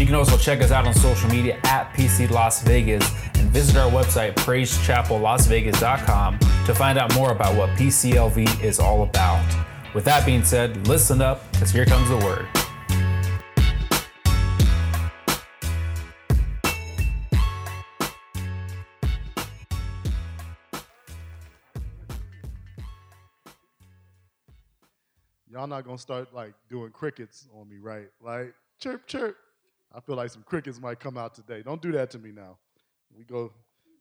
You can also check us out on social media at PC Las Vegas and visit our website, praisechapellasvegas.com, to find out more about what PCLV is all about. With that being said, listen up, because here comes the word. Y'all not gonna start like doing crickets on me, right? Like chirp, chirp. I feel like some crickets might come out today. Don't do that to me now. We go,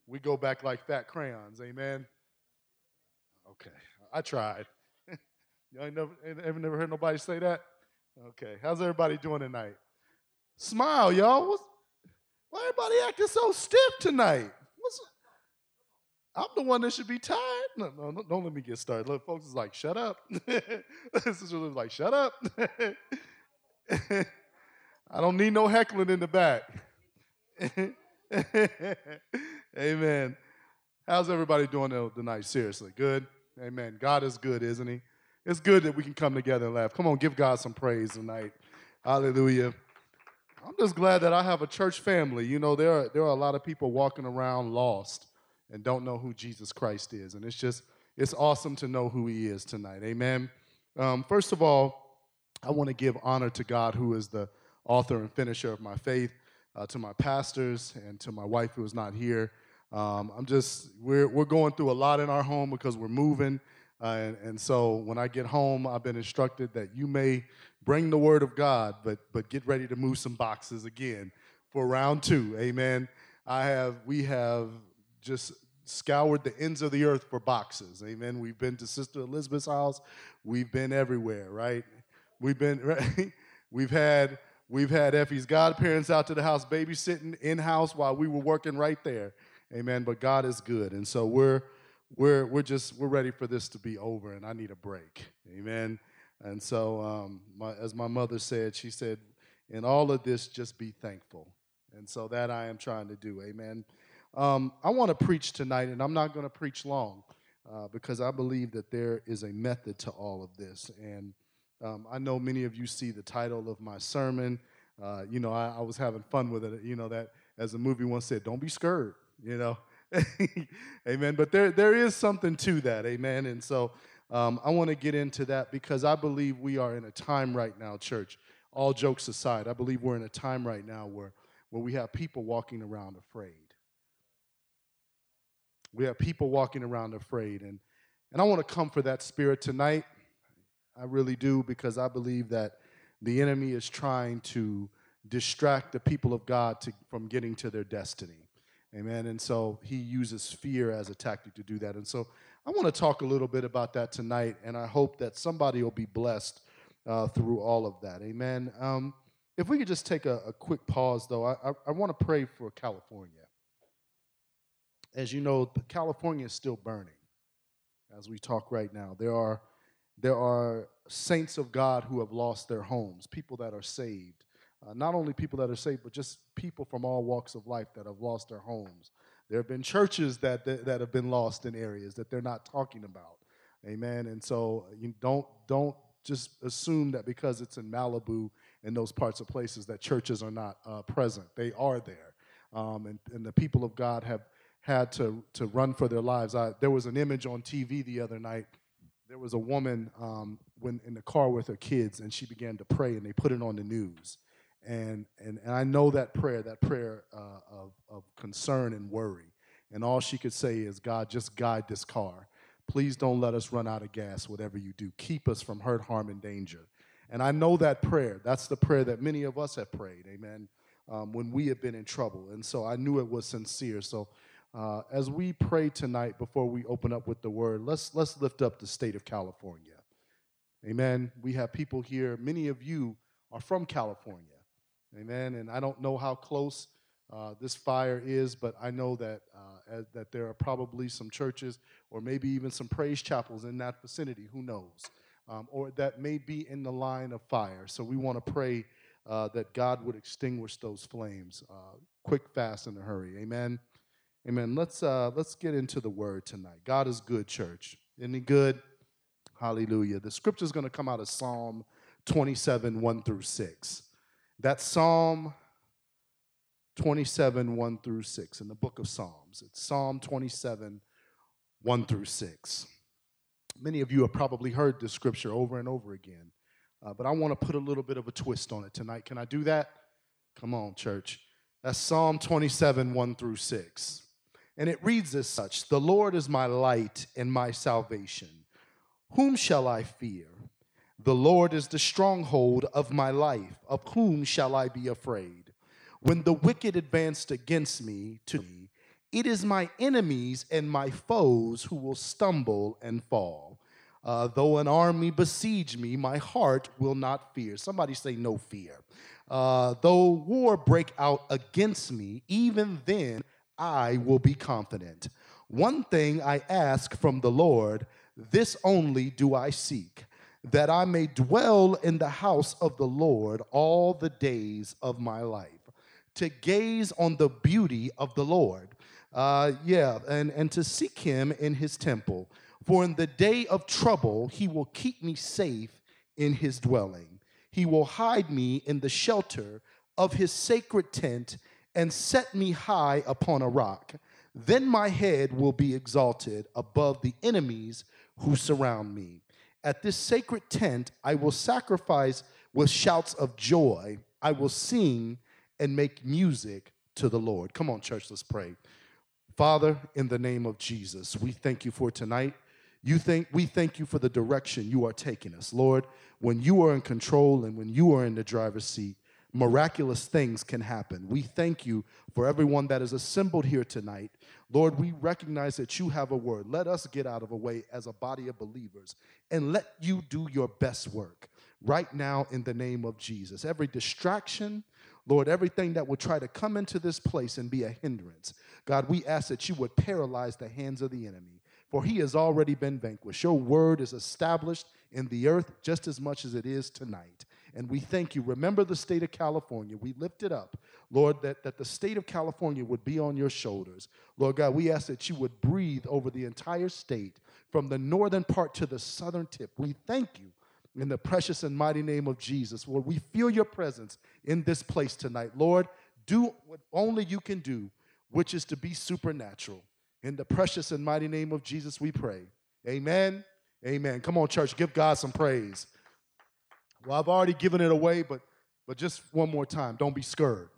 we go back like fat crayons. Amen. Okay, I tried. Y'all ain't never, ain't ever never heard nobody say that? Okay, how's everybody doing tonight? Smile, y'all. What's, why everybody acting so stiff tonight? What's, I'm the one that should be tired. No, no, no, don't let me get started. Look, folks is like, shut up. this is really like, shut up. I don't need no heckling in the back. Amen. How's everybody doing tonight? Seriously, good? Amen. God is good, isn't He? It's good that we can come together and laugh. Come on, give God some praise tonight. Hallelujah. I'm just glad that I have a church family. You know, there are, there are a lot of people walking around lost and don't know who Jesus Christ is. And it's just, it's awesome to know who He is tonight. Amen. Um, first of all, I want to give honor to God, who is the author and finisher of my faith, uh, to my pastors, and to my wife who is not here. Um, I'm just, we're, we're going through a lot in our home because we're moving. Uh, and, and so when I get home, I've been instructed that you may bring the word of God, but, but get ready to move some boxes again for round two. Amen. I have, we have just scoured the ends of the earth for boxes. Amen. We've been to Sister Elizabeth's house. We've been everywhere, right? We've been, right? We've had We've had Effie's godparents out to the house babysitting in house while we were working right there. Amen. But God is good. And so we're we're we're just we're ready for this to be over and I need a break. Amen. And so um, my, as my mother said, she said, in all of this, just be thankful. And so that I am trying to do. Amen. Um, I want to preach tonight, and I'm not going to preach long uh, because I believe that there is a method to all of this. And um, I know many of you see the title of my sermon. Uh, you know, I, I, was having fun with it. You know, that as the movie once said, don't be scared, you know. amen. But there, there is something to that. Amen. And so um, I want to get into that because I believe we are in a time right now, church. All jokes aside, I believe we're in a time right now where, where we have people walking around afraid. We have people walking around afraid. And, and I want to come for that spirit tonight. I really do, because I believe that the enemy is trying to distract the people of God to, from getting to their destiny. Amen. And so he uses fear as a tactic to do that. And so I want to talk a little bit about that tonight, and I hope that somebody will be blessed uh, through all of that. Amen. Um, if we could just take a, a quick pause, though, I, I, I want to pray for California. As you know, California is still burning as we talk right now. There are there are saints of God who have lost their homes, people that are saved. Uh, not only people that are saved, but just people from all walks of life that have lost their homes. There have been churches that, that, that have been lost in areas that they're not talking about. Amen. And so you don't, don't just assume that because it's in Malibu and those parts of places that churches are not uh, present. They are there. Um, and, and the people of God have had to, to run for their lives. I, there was an image on TV the other night there was a woman um, when in the car with her kids, and she began to pray, and they put it on the news. And, and, and I know that prayer, that prayer uh, of, of concern and worry. And all she could say is, God, just guide this car. Please don't let us run out of gas, whatever you do. Keep us from hurt, harm, and danger. And I know that prayer. That's the prayer that many of us have prayed, amen, um, when we have been in trouble. And so I knew it was sincere. So uh, as we pray tonight before we open up with the word, let's, let's lift up the state of California. Amen. We have people here, many of you are from California. Amen. And I don't know how close uh, this fire is, but I know that, uh, as, that there are probably some churches or maybe even some praise chapels in that vicinity, who knows, um, or that may be in the line of fire. So we want to pray uh, that God would extinguish those flames uh, quick, fast, in a hurry. Amen. Amen. Let's, uh, let's get into the word tonight. God is good, church. Isn't good? Hallelujah. The scripture is going to come out of Psalm 27, 1 through 6. That's Psalm 27, 1 through 6 in the book of Psalms. It's Psalm 27, 1 through 6. Many of you have probably heard this scripture over and over again, uh, but I want to put a little bit of a twist on it tonight. Can I do that? Come on, church. That's Psalm 27, 1 through 6. And it reads as such The Lord is my light and my salvation. Whom shall I fear? The Lord is the stronghold of my life. Of whom shall I be afraid? When the wicked advanced against me to me, it is my enemies and my foes who will stumble and fall. Uh, though an army besiege me, my heart will not fear. Somebody say, no fear. Uh, though war break out against me, even then I will be confident. One thing I ask from the Lord, this only do I seek, that I may dwell in the house of the Lord all the days of my life, to gaze on the beauty of the Lord. Uh, yeah, and, and to seek him in his temple. For in the day of trouble, he will keep me safe in his dwelling. He will hide me in the shelter of his sacred tent and set me high upon a rock. Then my head will be exalted above the enemies who surround me. At this sacred tent, I will sacrifice with shouts of joy. I will sing and make music to the Lord. Come on, church, let's pray. Father, in the name of Jesus, we thank you for tonight. You think we thank you for the direction you are taking us. Lord, when you are in control and when you are in the driver's seat, miraculous things can happen. We thank you for everyone that is assembled here tonight. Lord, we recognize that you have a word. Let us get out of the way as a body of believers and let you do your best work right now in the name of Jesus. Every distraction, Lord, everything that would try to come into this place and be a hindrance, God, we ask that you would paralyze the hands of the enemy, for he has already been vanquished. Your word is established in the earth just as much as it is tonight. And we thank you. Remember the state of California. We lift it up, Lord, that, that the state of California would be on your shoulders. Lord God, we ask that you would breathe over the entire state from the northern part to the southern tip. We thank you in the precious and mighty name of Jesus. Lord, we feel your presence in this place tonight. Lord, do what only you can do, which is to be supernatural. In the precious and mighty name of Jesus, we pray. Amen. Amen. Come on, church, give God some praise. Well, I've already given it away, but but just one more time, don't be scared.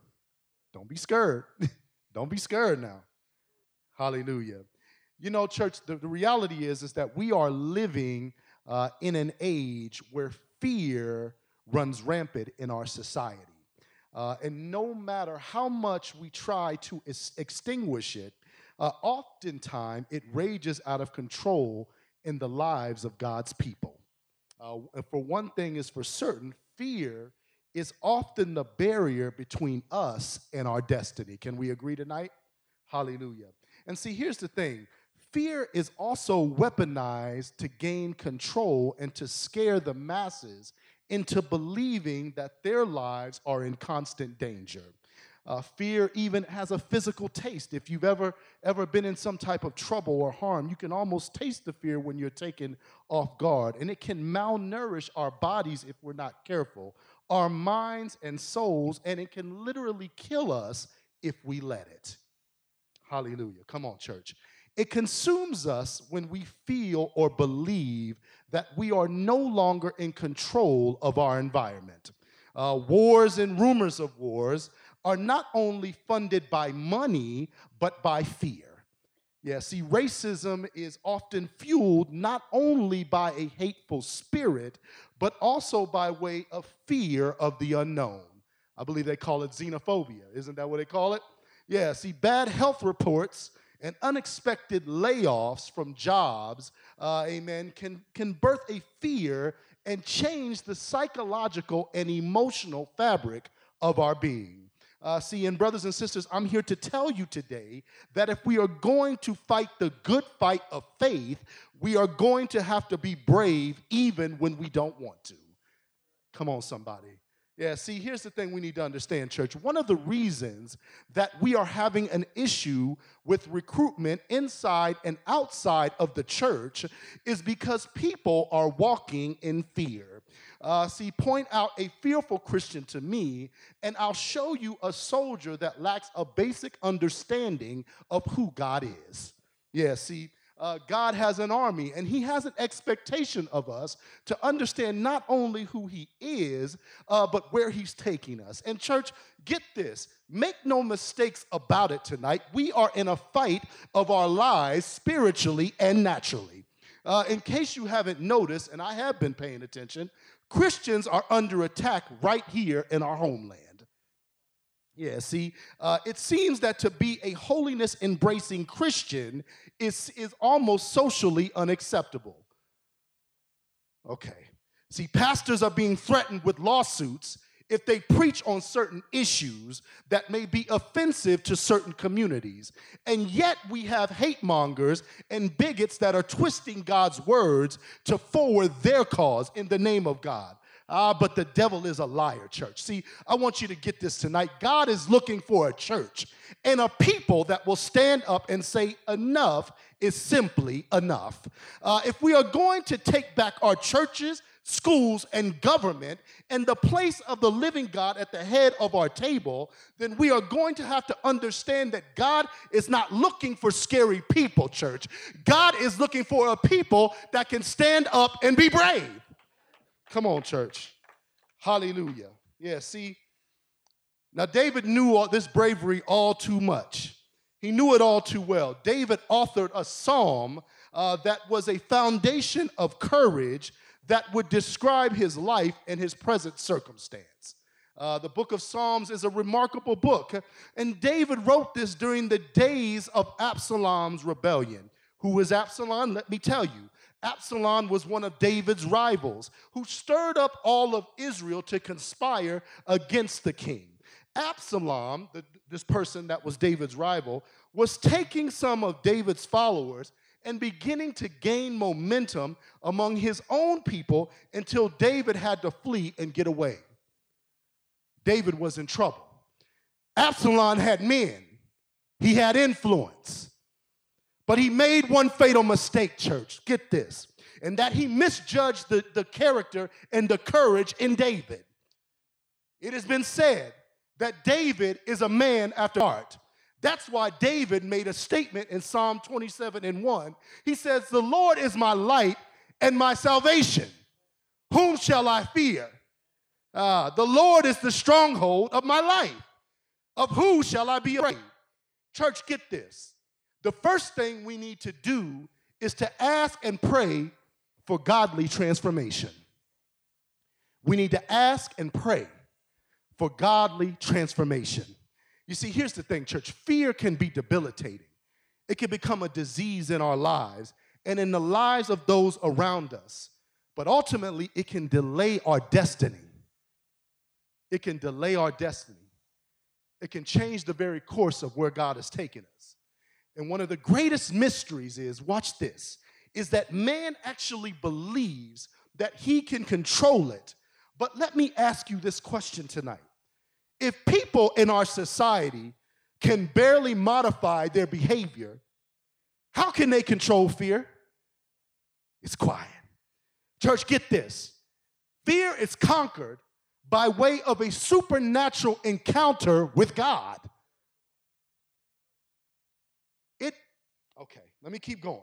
Don't be scared. don't be scared now. Hallelujah. You know, church, the, the reality is, is that we are living uh, in an age where fear runs rampant in our society. Uh, and no matter how much we try to extinguish it, uh, oftentimes it rages out of control in the lives of God's people. Uh, for one thing is for certain, fear is often the barrier between us and our destiny. Can we agree tonight? Hallelujah. And see, here's the thing fear is also weaponized to gain control and to scare the masses into believing that their lives are in constant danger. Uh, fear even has a physical taste. If you've ever ever been in some type of trouble or harm, you can almost taste the fear when you're taken off guard, and it can malnourish our bodies if we're not careful, our minds and souls, and it can literally kill us if we let it. Hallelujah! Come on, church. It consumes us when we feel or believe that we are no longer in control of our environment. Uh, wars and rumors of wars are not only funded by money, but by fear. Yeah, see, racism is often fueled not only by a hateful spirit, but also by way of fear of the unknown. I believe they call it xenophobia. Isn't that what they call it? Yeah, see, bad health reports and unexpected layoffs from jobs, uh, amen, can, can birth a fear and change the psychological and emotional fabric of our being. Uh, see, and brothers and sisters, I'm here to tell you today that if we are going to fight the good fight of faith, we are going to have to be brave even when we don't want to. Come on, somebody. Yeah, see, here's the thing we need to understand, church. One of the reasons that we are having an issue with recruitment inside and outside of the church is because people are walking in fear. Uh, see, point out a fearful Christian to me, and I'll show you a soldier that lacks a basic understanding of who God is. Yeah, see, uh, God has an army and He has an expectation of us to understand not only who He is, uh, but where He's taking us. And, church, get this make no mistakes about it tonight. We are in a fight of our lives spiritually and naturally. Uh, in case you haven't noticed, and I have been paying attention, Christians are under attack right here in our homeland. Yeah, see, uh, it seems that to be a holiness embracing Christian is, is almost socially unacceptable. Okay. See, pastors are being threatened with lawsuits if they preach on certain issues that may be offensive to certain communities. And yet we have hate mongers and bigots that are twisting God's words to forward their cause in the name of God. Ah, but the devil is a liar, church. See, I want you to get this tonight. God is looking for a church and a people that will stand up and say, enough is simply enough. Uh, if we are going to take back our churches, schools, and government and the place of the living God at the head of our table, then we are going to have to understand that God is not looking for scary people, church. God is looking for a people that can stand up and be brave. Come on, church. Hallelujah. Yeah, see, now David knew all this bravery all too much. He knew it all too well. David authored a psalm uh, that was a foundation of courage that would describe his life and his present circumstance. Uh, the book of Psalms is a remarkable book, and David wrote this during the days of Absalom's rebellion. Who was Absalom? Let me tell you. Absalom was one of David's rivals who stirred up all of Israel to conspire against the king. Absalom, the, this person that was David's rival, was taking some of David's followers and beginning to gain momentum among his own people until David had to flee and get away. David was in trouble. Absalom had men, he had influence. But he made one fatal mistake, church. Get this. And that he misjudged the, the character and the courage in David. It has been said that David is a man after heart. That's why David made a statement in Psalm 27 and 1. He says, The Lord is my light and my salvation. Whom shall I fear? Uh, the Lord is the stronghold of my life. Of who shall I be afraid? Church, get this the first thing we need to do is to ask and pray for godly transformation. We need to ask and pray for godly transformation. You see, here's the thing, church fear can be debilitating, it can become a disease in our lives and in the lives of those around us. But ultimately, it can delay our destiny. It can delay our destiny. It can change the very course of where God has taken us. And one of the greatest mysteries is watch this is that man actually believes that he can control it. But let me ask you this question tonight. If people in our society can barely modify their behavior, how can they control fear? It's quiet. Church, get this fear is conquered by way of a supernatural encounter with God. It, okay, let me keep going.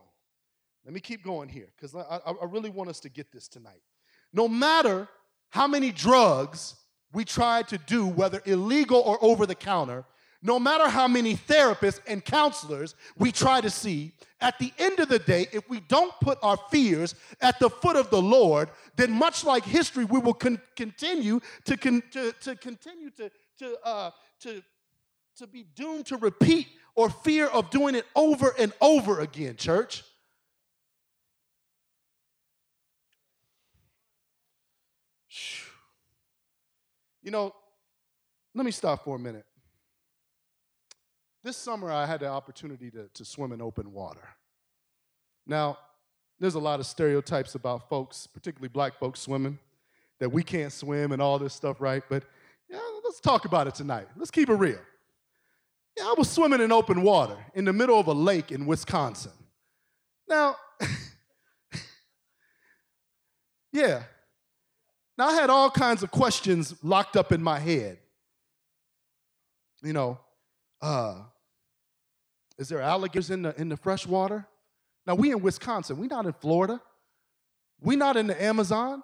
Let me keep going here because I, I, really want us to get this tonight. No matter how many drugs we try to do, whether illegal or over the counter, no matter how many therapists and counselors we try to see, at the end of the day, if we don't put our fears at the foot of the Lord, then much like history, we will con- continue to, con- to, to continue to, to, uh, to, to be doomed to repeat or fear of doing it over and over again, church. You know, let me stop for a minute. this summer I had the opportunity to, to swim in open water. Now, there's a lot of stereotypes about folks, particularly black folks, swimming, that we can't swim and all this stuff, right? But yeah, let's talk about it tonight. Let's keep it real. Yeah, I was swimming in open water in the middle of a lake in Wisconsin. Now, yeah. Now, I had all kinds of questions locked up in my head. You know, uh, is there alligators in the, in the fresh water? Now, we in Wisconsin, we not in Florida. We not in the Amazon.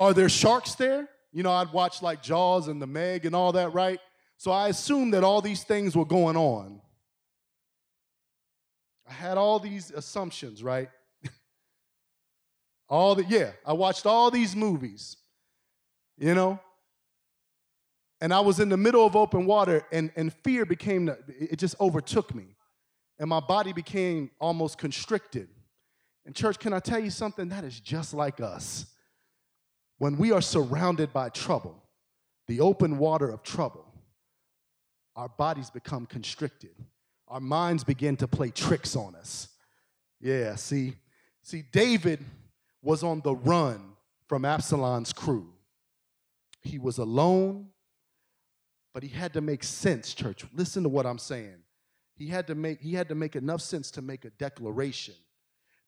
Are there sharks there? You know, I'd watch like Jaws and the Meg and all that, right? So I assumed that all these things were going on. I had all these assumptions, right? all the yeah, I watched all these movies. You know? And I was in the middle of open water and, and fear became the, it just overtook me. And my body became almost constricted. And church, can I tell you something? That is just like us. When we are surrounded by trouble, the open water of trouble, our bodies become constricted. Our minds begin to play tricks on us. Yeah, see, see, David was on the run from Absalom's crew. He was alone, but he had to make sense, church. Listen to what I'm saying. He had to make, he had to make enough sense to make a declaration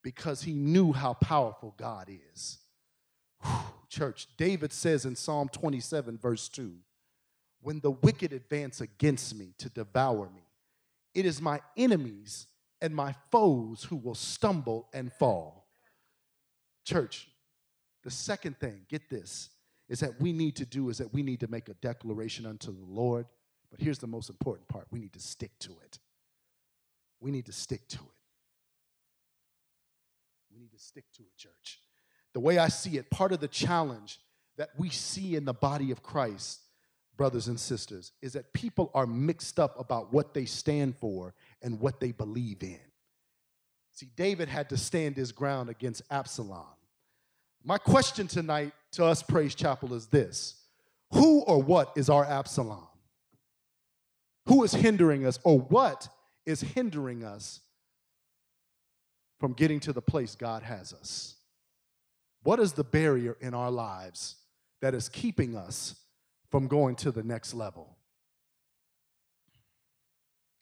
because he knew how powerful God is. Whew, church, David says in Psalm 27, verse 2 when the wicked advance against me to devour me. It is my enemies and my foes who will stumble and fall. Church, the second thing, get this, is that we need to do is that we need to make a declaration unto the Lord. But here's the most important part we need to stick to it. We need to stick to it. We need to stick to it, church. The way I see it, part of the challenge that we see in the body of Christ brothers and sisters, is that people are mixed up about what they stand for and what they believe in. See, David had to stand his ground against Absalom. My question tonight to us, Praise Chapel, is this Who or what is our Absalom? Who is hindering us, or what is hindering us from getting to the place God has us? What is the barrier in our lives that is keeping us from going to the next level.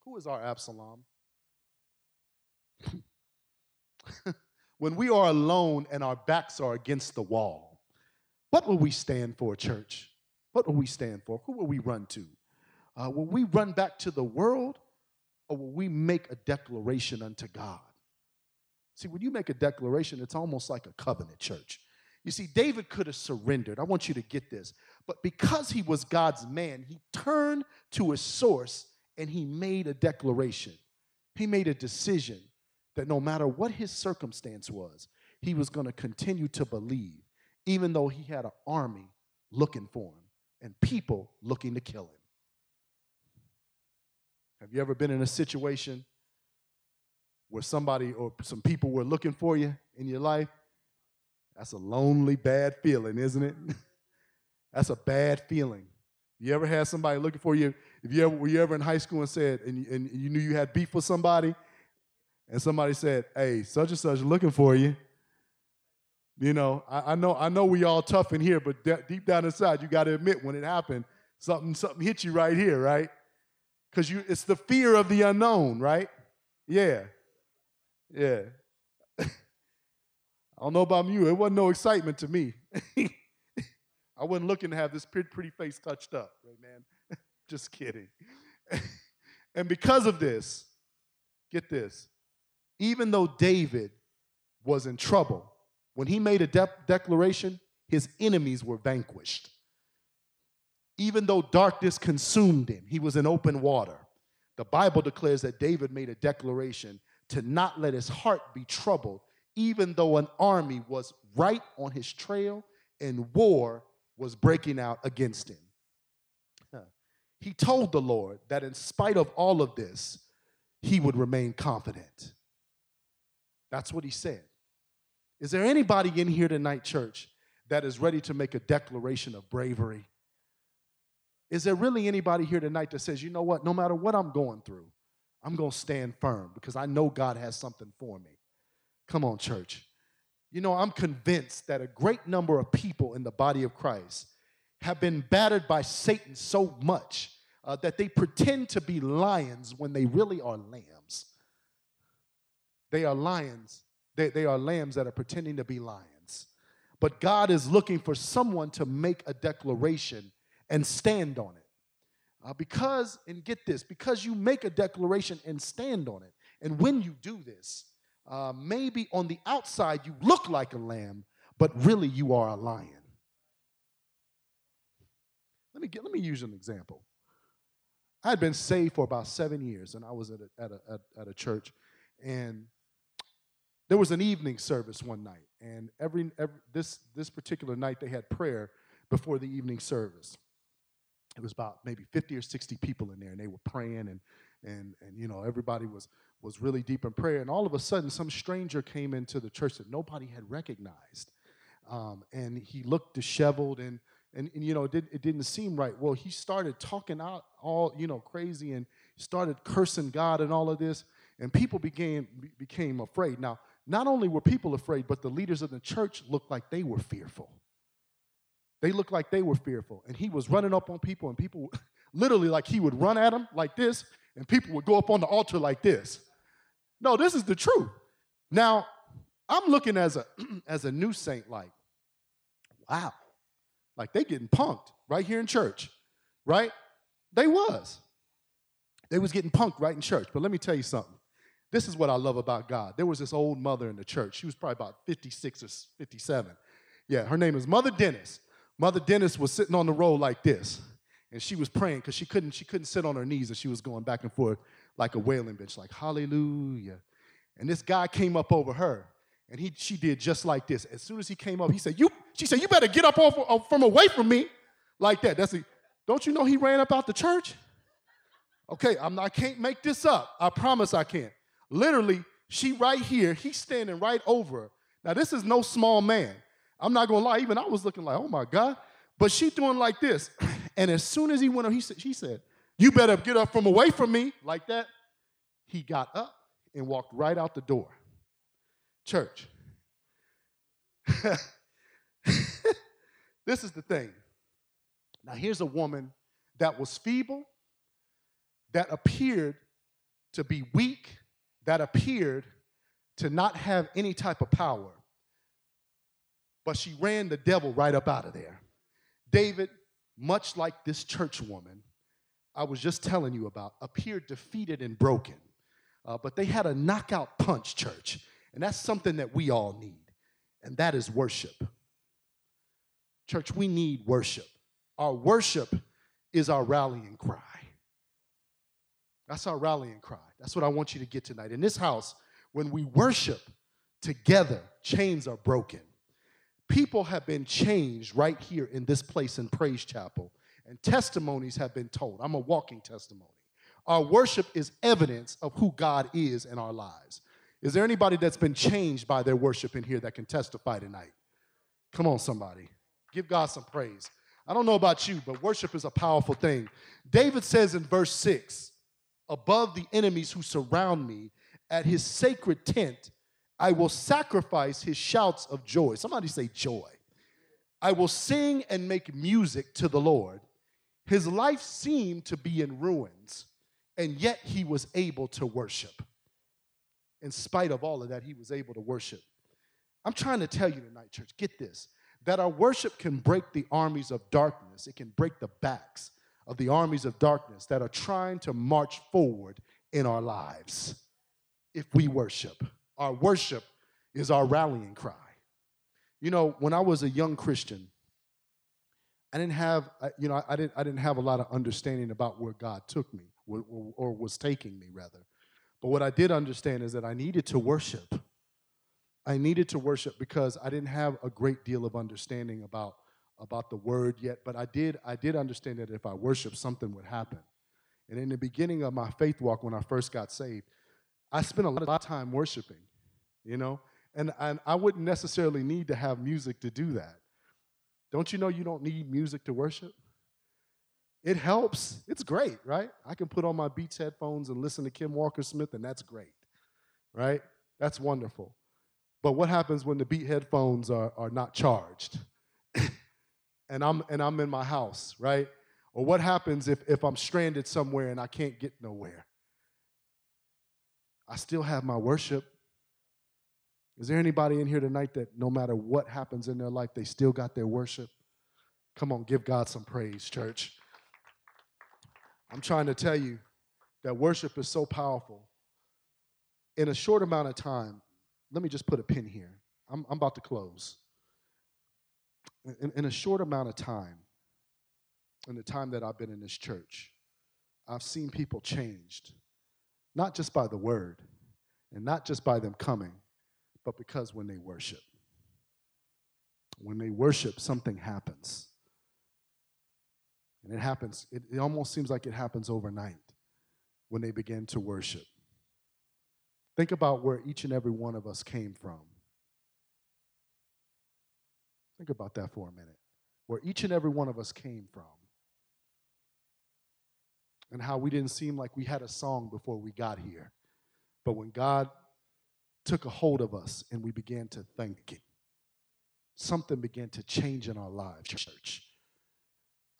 Who is our Absalom? when we are alone and our backs are against the wall, what will we stand for, church? What will we stand for? Who will we run to? Uh, will we run back to the world or will we make a declaration unto God? See, when you make a declaration, it's almost like a covenant, church. You see, David could have surrendered. I want you to get this. But because he was God's man, he turned to his source and he made a declaration. He made a decision that no matter what his circumstance was, he was going to continue to believe, even though he had an army looking for him and people looking to kill him. Have you ever been in a situation where somebody or some people were looking for you in your life? That's a lonely, bad feeling, isn't it? That's a bad feeling. You ever had somebody looking for you? If you ever were you ever in high school and said, and, and you knew you had beef with somebody, and somebody said, "Hey, such and such looking for you." You know, I, I know, I know we all tough in here, but de- deep down inside, you got to admit when it happened, something, something hit you right here, right? Because you, it's the fear of the unknown, right? Yeah, yeah. I don't know about you. It wasn't no excitement to me. I wasn't looking to have this pretty, face touched up, right, man? Just kidding. and because of this, get this, even though David was in trouble, when he made a de- declaration, his enemies were vanquished. Even though darkness consumed him, he was in open water. The Bible declares that David made a declaration to not let his heart be troubled, even though an army was right on his trail and war was breaking out against him. He told the Lord that in spite of all of this, he would remain confident. That's what he said. Is there anybody in here tonight, church, that is ready to make a declaration of bravery? Is there really anybody here tonight that says, you know what, no matter what I'm going through, I'm going to stand firm because I know God has something for me. Come on, church. You know, I'm convinced that a great number of people in the body of Christ have been battered by Satan so much uh, that they pretend to be lions when they really are lambs. They are lions, they, they are lambs that are pretending to be lions. But God is looking for someone to make a declaration and stand on it. Uh, because, and get this, because you make a declaration and stand on it, and when you do this, uh, maybe on the outside you look like a lamb, but really you are a lion. Let me, get, let me use an example. I had been saved for about seven years, and I was at a, at a, at, at a church, and there was an evening service one night, and every, every this, this particular night they had prayer before the evening service. It was about maybe 50 or 60 people in there, and they were praying, and, and, and you know, everybody was, was really deep in prayer. And all of a sudden, some stranger came into the church that nobody had recognized. Um, and he looked disheveled, and, and, and you know, it, did, it didn't seem right. Well, he started talking out all, you know, crazy and started cursing God and all of this, and people began, became afraid. Now, not only were people afraid, but the leaders of the church looked like they were fearful. They looked like they were fearful. And he was running up on people, and people literally like he would run at them like this, and people would go up on the altar like this. No, this is the truth. Now, I'm looking as a as a new saint, like, wow, like they getting punked right here in church, right? They was. They was getting punked right in church. But let me tell you something. This is what I love about God. There was this old mother in the church. She was probably about 56 or 57. Yeah, her name is Mother Dennis. Mother Dennis was sitting on the row like this, and she was praying because she couldn't, she couldn't sit on her knees, and she was going back and forth like a wailing bitch, like hallelujah. And this guy came up over her, and he, she did just like this. As soon as he came up, he said, "You," she said, "You better get up off, from away from me," like that. That's a, don't you know he ran up out the church? Okay, I'm not, I can't make this up. I promise I can't. Literally, she right here, he's standing right over her. Now, this is no small man. I'm not gonna lie, even I was looking like, oh my God. But she doing like this. And as soon as he went up, he said, she said, You better get up from away from me, like that. He got up and walked right out the door. Church. this is the thing. Now, here's a woman that was feeble, that appeared to be weak, that appeared to not have any type of power but she ran the devil right up out of there. David, much like this church woman I was just telling you about, appeared defeated and broken. Uh, but they had a knockout punch, church. And that's something that we all need, and that is worship. Church, we need worship. Our worship is our rallying cry. That's our rallying cry. That's what I want you to get tonight. In this house, when we worship together, chains are broken people have been changed right here in this place in Praise Chapel, and testimonies have been told. I'm a walking testimony. Our worship is evidence of who God is in our lives. Is there anybody that's been changed by their worship in here that can testify tonight? Come on, somebody. Give God some praise. I don't know about you, but worship is a powerful thing. David says in verse 6 Above the enemies who surround me, at his sacred tent, I will sacrifice his shouts of joy. Somebody say joy. I will sing and make music to the Lord. His life seemed to be in ruins, and yet he was able to worship. In spite of all of that, he was able to worship. I'm trying to tell you tonight, church, get this that our worship can break the armies of darkness, it can break the backs of the armies of darkness that are trying to march forward in our lives if we worship. Our worship is our rallying cry. You know, when I was a young Christian, I didn't have, uh, you know, I didn't, I didn't have a lot of understanding about where God took me, or, or was taking me, rather. But what I did understand is that I needed to worship. I needed to worship because I didn't have a great deal of understanding about, about the word yet, but I did, I did understand that if I worship, something would happen. And in the beginning of my faith walk, when I first got saved, I spent a lot of time worshiping you know? And, and I wouldn't necessarily need to have music to do that. Don't you know you don't need music to worship? It helps. It's great, right? I can put on my Beats headphones and listen to Kim Walker Smith, and that's great, right? That's wonderful. But what happens when the Beat headphones are, are not charged? And, I'm, and I'm in my house, right? Or what happens if, if I'm stranded somewhere and I can't get nowhere? I still have my worship. Is there anybody in here tonight that no matter what happens in their life, they still got their worship? Come on, give God some praise, church. I'm trying to tell you that worship is so powerful. In a short amount of time, let me just put a pin here. I'm, I'm about to close. In, in a short amount of time, in the time that I've been in this church, I've seen people changed, not just by the word and not just by them coming, but because when they worship. When they worship, something happens. And it happens, it, it almost seems like it happens overnight when they begin to worship. Think about where each and every one of us came from. Think about that for a minute. Where each and every one of us came from. And how we didn't seem like we had a song before we got here. But when God took a hold of us and we began to thank Him, something began to change in our lives, church.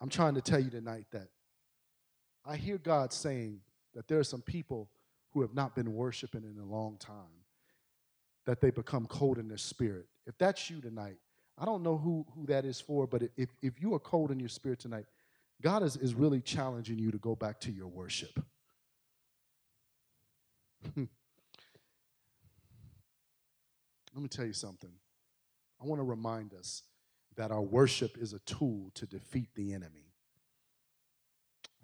I'm trying to tell you tonight that I hear God saying that there are some people who have not been worshiping in a long time, that they become cold in their spirit. If that's you tonight, I don't know who, who that is for, but if, if you are cold in your spirit tonight, God is, is really challenging you to go back to your worship. Hmm. Let me tell you something. I want to remind us that our worship is a tool to defeat the enemy.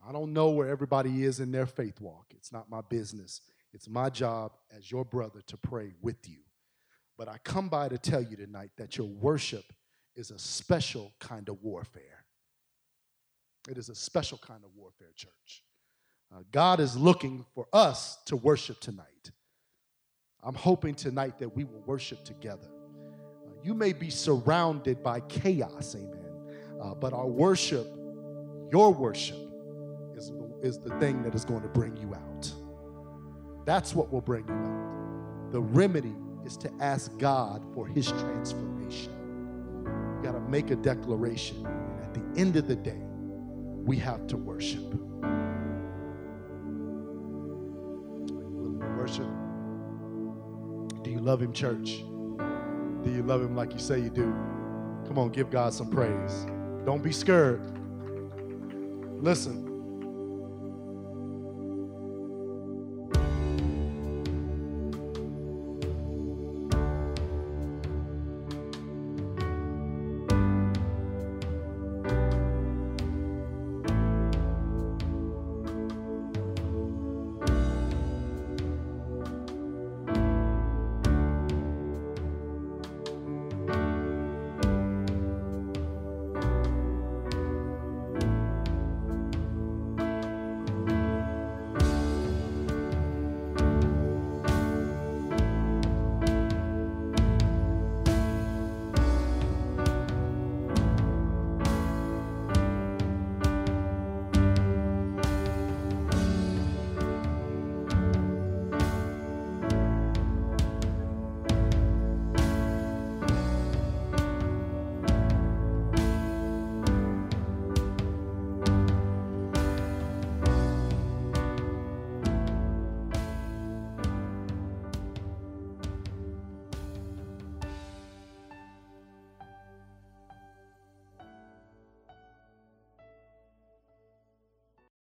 I don't know where everybody is in their faith walk. It's not my business. It's my job as your brother to pray with you. But I come by to tell you tonight that your worship is a special kind of warfare. It is a special kind of warfare, church. Uh, God is looking for us to worship tonight. I'm hoping tonight that we will worship together. You may be surrounded by chaos, amen. Uh, but our worship, your worship, is, is the thing that is going to bring you out. That's what will bring you out. The remedy is to ask God for his transformation. You got to make a declaration. At the end of the day, we have to worship. Worship. Do you love him, church? Do you love him like you say you do? Come on, give God some praise. Don't be scared. Listen,